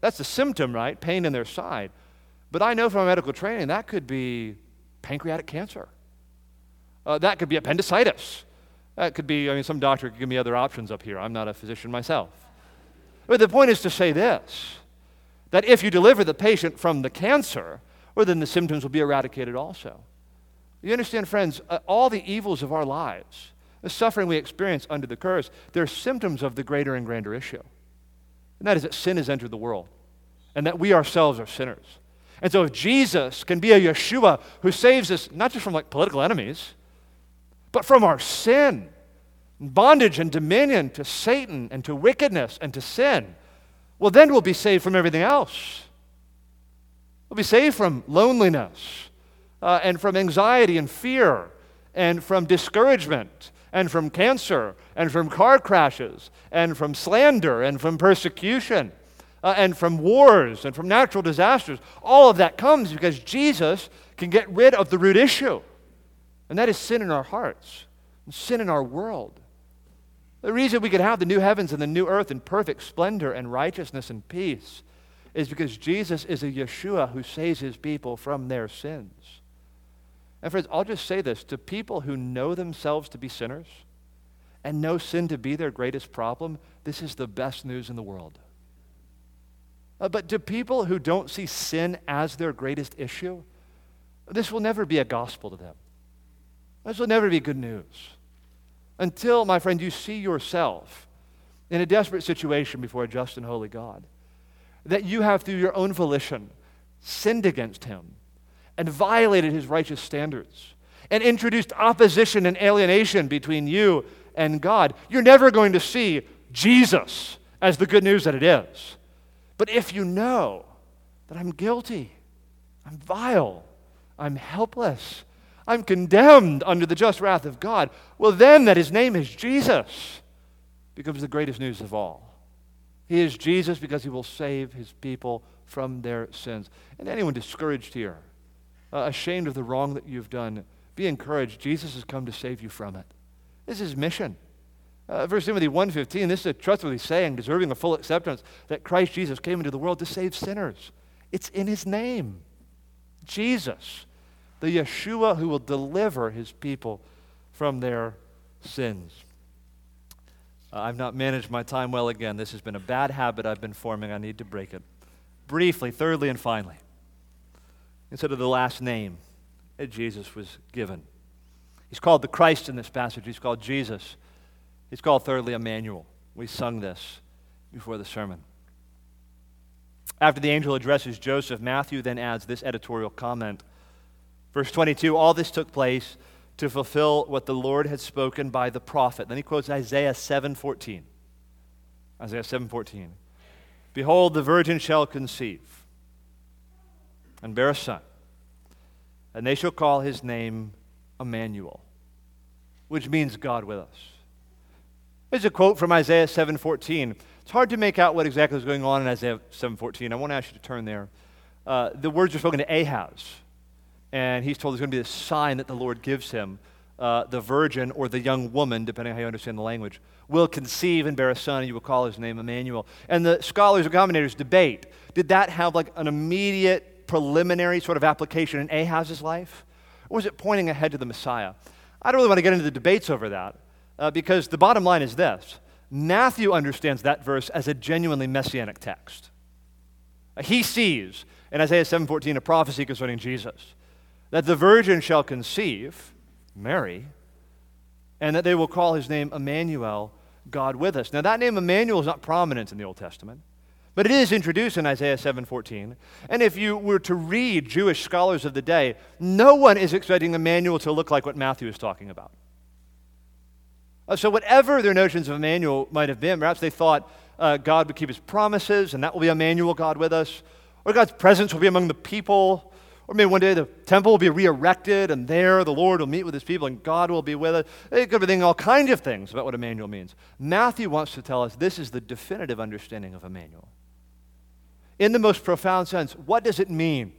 that's the symptom, right? Pain in their side. But I know from medical training that could be pancreatic cancer. Uh, that could be appendicitis. That could be, I mean, some doctor could give me other options up here. I'm not a physician myself. But the point is to say this that if you deliver the patient from the cancer, or then the symptoms will be eradicated also. You understand, friends, uh, all the evils of our lives, the suffering we experience under the curse, they're symptoms of the greater and grander issue. And that is that sin has entered the world, and that we ourselves are sinners. And so, if Jesus can be a Yeshua who saves us not just from like political enemies, but from our sin, bondage and dominion to Satan and to wickedness and to sin, well, then we'll be saved from everything else. We'll be saved from loneliness uh, and from anxiety and fear and from discouragement and from cancer and from car crashes and from slander and from persecution uh, and from wars and from natural disasters. All of that comes because Jesus can get rid of the root issue, and that is sin in our hearts, sin in our world. The reason we can have the new heavens and the new earth in perfect splendor and righteousness and peace is because Jesus is a Yeshua who saves his people from their sins. And friends, I'll just say this to people who know themselves to be sinners and know sin to be their greatest problem, this is the best news in the world. Uh, but to people who don't see sin as their greatest issue, this will never be a gospel to them. This will never be good news. Until, my friend, you see yourself in a desperate situation before a just and holy God, that you have, through your own volition, sinned against Him and violated His righteous standards and introduced opposition and alienation between you and God. You're never going to see Jesus as the good news that it is. But if you know that I'm guilty, I'm vile, I'm helpless, I'm condemned under the just wrath of God, well, then that his name is Jesus becomes the greatest news of all. He is Jesus because he will save his people from their sins. And anyone discouraged here, uh, ashamed of the wrong that you've done, be encouraged. Jesus has come to save you from it. This is his mission. Uh, 1 Timothy 1.15, this is a trustworthy saying, deserving of full acceptance, that Christ Jesus came into the world to save sinners. It's in his name. Jesus, the Yeshua who will deliver his people from their sins. Uh, I've not managed my time well again. This has been a bad habit I've been forming. I need to break it. Briefly, thirdly, and finally, instead of the last name that Jesus was given, he's called the Christ in this passage, he's called Jesus. He's called, thirdly, Emmanuel. We sung this before the sermon. After the angel addresses Joseph, Matthew then adds this editorial comment. Verse 22 All this took place to fulfill what the Lord had spoken by the prophet. Then he quotes Isaiah 7:14. Isaiah 7:14. Behold, the virgin shall conceive and bear a son, and they shall call his name Emmanuel, which means God with us. There's a quote from Isaiah 7:14. It's hard to make out what exactly is going on in Isaiah 7:14. I want to ask you to turn there. Uh, the words are spoken to Ahaz, and he's told there's going to be this sign that the Lord gives him. Uh, the virgin or the young woman, depending on how you understand the language, will conceive and bear a son, and you will call his name Emmanuel. And the scholars and commentators debate did that have like an immediate preliminary sort of application in Ahaz's life? Or was it pointing ahead to the Messiah? I don't really want to get into the debates over that uh, because the bottom line is this Matthew understands that verse as a genuinely messianic text. He sees in Isaiah 7:14 a prophecy concerning Jesus that the virgin shall conceive, Mary, and that they will call his name Emmanuel, God with us. Now that name Emmanuel is not prominent in the Old Testament. But it is introduced in Isaiah 7:14. And if you were to read Jewish scholars of the day, no one is expecting Emmanuel to look like what Matthew is talking about. Uh, so, whatever their notions of Emmanuel might have been, perhaps they thought uh, God would keep his promises, and that will be Emmanuel, God with us. Or God's presence will be among the people. Or maybe one day the temple will be re erected, and there the Lord will meet with his people, and God will be with us. They could be thinking all kinds of things about what Emmanuel means. Matthew wants to tell us this is the definitive understanding of Emmanuel. In the most profound sense, what does it mean,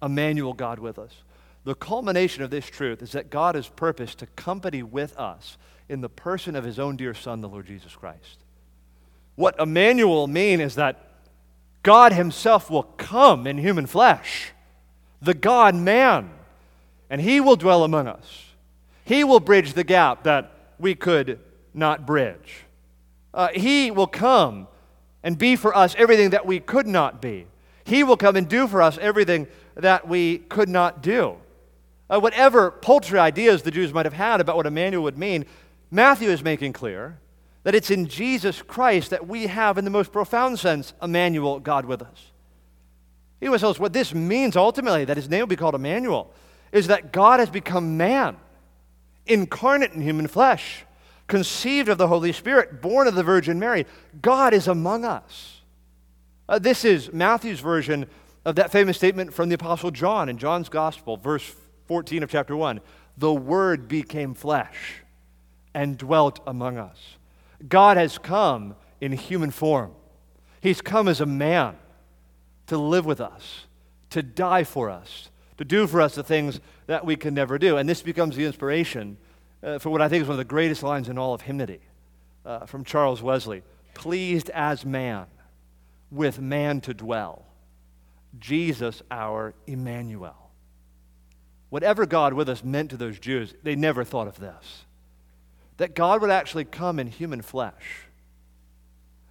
Emmanuel, God with us? The culmination of this truth is that God has purposed to company with us in the person of his own dear Son, the Lord Jesus Christ. What Emmanuel mean is that God himself will come in human flesh, the God man, and he will dwell among us. He will bridge the gap that we could not bridge. Uh, he will come and be for us everything that we could not be. He will come and do for us everything that we could not do. Uh, whatever paltry ideas the Jews might have had about what Emmanuel would mean, Matthew is making clear that it's in Jesus Christ that we have, in the most profound sense, Emmanuel, God with us. He was telling us what this means ultimately, that his name will be called Emmanuel, is that God has become man, incarnate in human flesh, conceived of the Holy Spirit, born of the Virgin Mary. God is among us. Uh, this is Matthew's version of that famous statement from the Apostle John in John's Gospel, verse 14 of chapter 1. The Word became flesh and dwelt among us. God has come in human form. He's come as a man to live with us, to die for us, to do for us the things that we can never do. And this becomes the inspiration uh, for what I think is one of the greatest lines in all of hymnody uh, from Charles Wesley Pleased as man, with man to dwell, Jesus our Emmanuel. Whatever God with us meant to those Jews, they never thought of this that God would actually come in human flesh,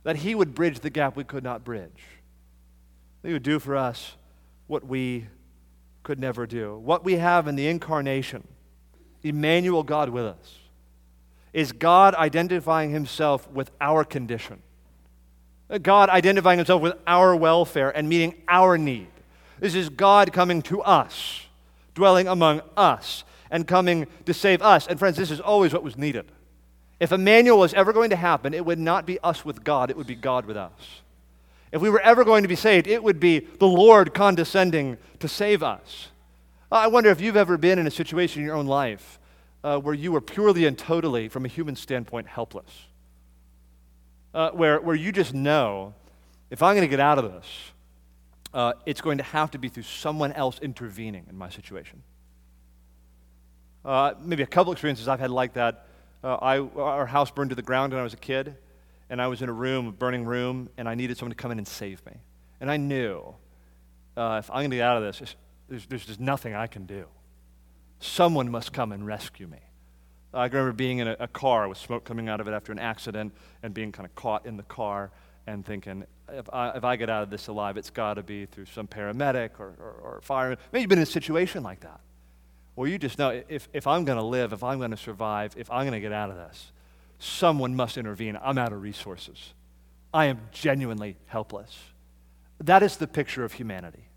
that He would bridge the gap we could not bridge. He would do for us what we could never do. What we have in the incarnation, Emmanuel, God with us, is God identifying Himself with our condition. God identifying Himself with our welfare and meeting our need. This is God coming to us, dwelling among us, and coming to save us. And friends, this is always what was needed. If Emmanuel was ever going to happen, it would not be us with God, it would be God with us. If we were ever going to be saved, it would be the Lord condescending to save us. I wonder if you've ever been in a situation in your own life uh, where you were purely and totally, from a human standpoint, helpless. Uh, where, where you just know if I'm going to get out of this, uh, it's going to have to be through someone else intervening in my situation. Uh, maybe a couple experiences I've had like that. Uh, I, our house burned to the ground when I was a kid, and I was in a room, a burning room, and I needed someone to come in and save me. And I knew uh, if I'm going to get out of this, there's, there's just nothing I can do. Someone must come and rescue me. I remember being in a, a, car with smoke coming out of it after an accident and being kind of caught in the car and thinking, if I, if I get out of this alive, it's got to be through some paramedic or, or, or fireman. Maybe you've been in a situation like that. Well, you just know if, if I'm going to live, if I'm going to survive, if I'm going to get out of this, someone must intervene. I'm out of resources. I am genuinely helpless. That is the picture of humanity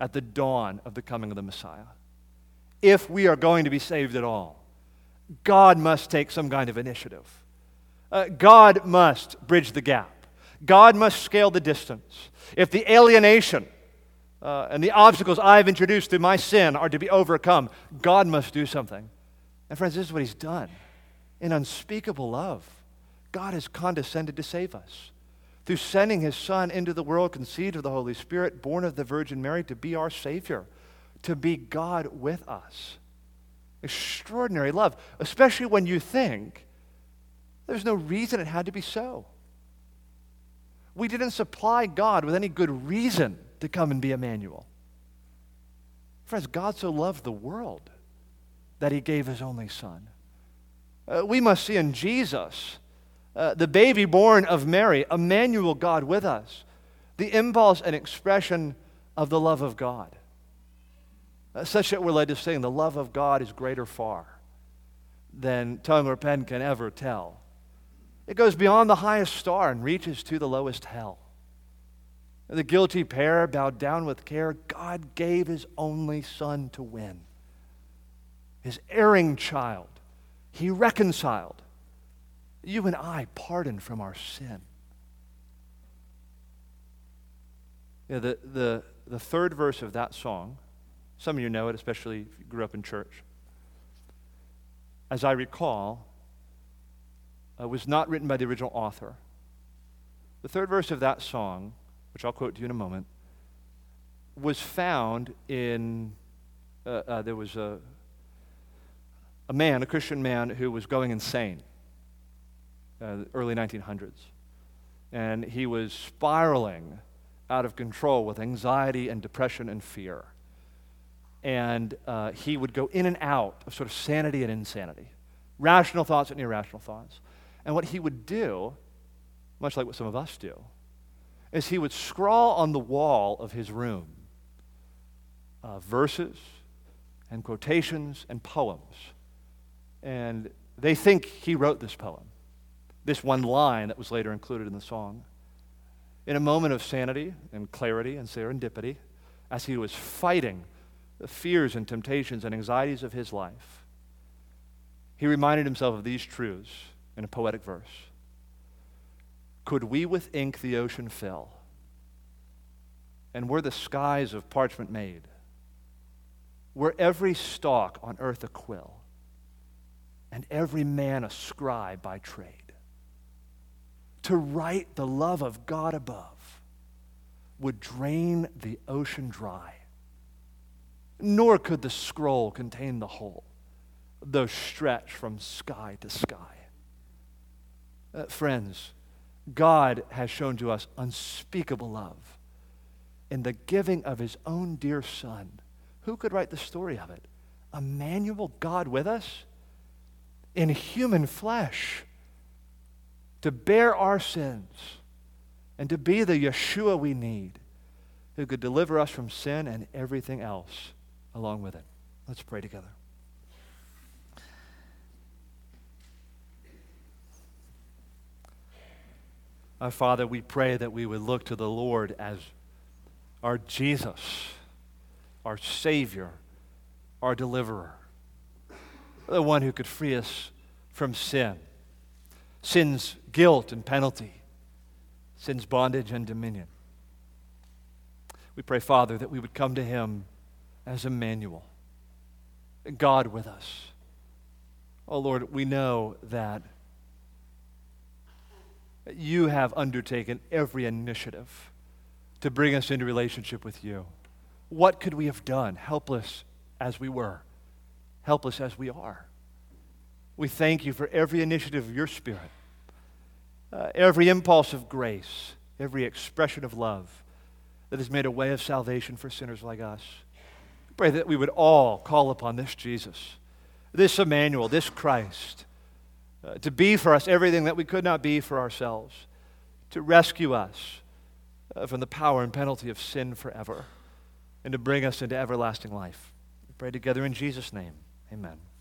at the dawn of the coming of the Messiah. If we are going to be saved at all, God must take some kind of initiative. Uh, God must bridge the gap. God must scale the distance. If the alienation uh, and the obstacles I've introduced through my sin are to be overcome, God must do something. And, friends, this is what He's done. In unspeakable love, God has condescended to save us through sending His Son into the world, conceived of the Holy Spirit, born of the Virgin Mary, to be our Savior, to be God with us. Extraordinary love, especially when you think there's no reason it had to be so. We didn't supply God with any good reason to come and be Emmanuel. Friends, God so loved the world that he gave his only son. Uh, we must see in Jesus, uh, the baby born of Mary, Emmanuel, God with us, the impulse and expression of the love of God. Uh, such that we're led to sing, the love of God is greater far than tongue or pen can ever tell. It goes beyond the highest star and reaches to the lowest hell. The guilty pair bowed down with care. God gave his only son to win. His erring child, he reconciled. You and I pardoned from our sin. The, the, the third verse of that song, some of you know it, especially if you grew up in church. As I recall, uh, was not written by the original author. The third verse of that song which I'll quote to you in a moment, was found in, uh, uh, there was a, a man, a Christian man, who was going insane, uh, early 1900s. And he was spiraling out of control with anxiety and depression and fear. And uh, he would go in and out of sort of sanity and insanity, rational thoughts and irrational thoughts. And what he would do, much like what some of us do, is he would scrawl on the wall of his room uh, verses and quotations and poems. And they think he wrote this poem, this one line that was later included in the song. In a moment of sanity and clarity and serendipity, as he was fighting the fears and temptations and anxieties of his life, he reminded himself of these truths in a poetic verse. Could we with ink the ocean fill? And were the skies of parchment made? Were every stalk on earth a quill? And every man a scribe by trade? To write the love of God above would drain the ocean dry. nor could the scroll contain the whole, though stretched from sky to sky. Uh, friends, God has shown to us unspeakable love in the giving of his own dear Son. Who could write the story of it? Emmanuel, God with us, in human flesh, to bear our sins and to be the Yeshua we need, who could deliver us from sin and everything else along with it. Let's pray together. Our Father, we pray that we would look to the Lord as our Jesus, our Savior, our deliverer, the one who could free us from sin, sin's guilt and penalty, sin's bondage and dominion. We pray, Father, that we would come to Him as Emmanuel, God with us. Oh Lord, we know that you have undertaken every initiative to bring us into relationship with you. What could we have done, helpless as we were, helpless as we are? We thank you for every initiative of your Spirit, uh, every impulse of grace, every expression of love that has made a way of salvation for sinners like us. Pray that we would all call upon this Jesus, this Emmanuel, this Christ, uh, to be for us everything that we could not be for ourselves, to rescue us uh, from the power and penalty of sin forever, and to bring us into everlasting life. We pray together in Jesus' name. Amen.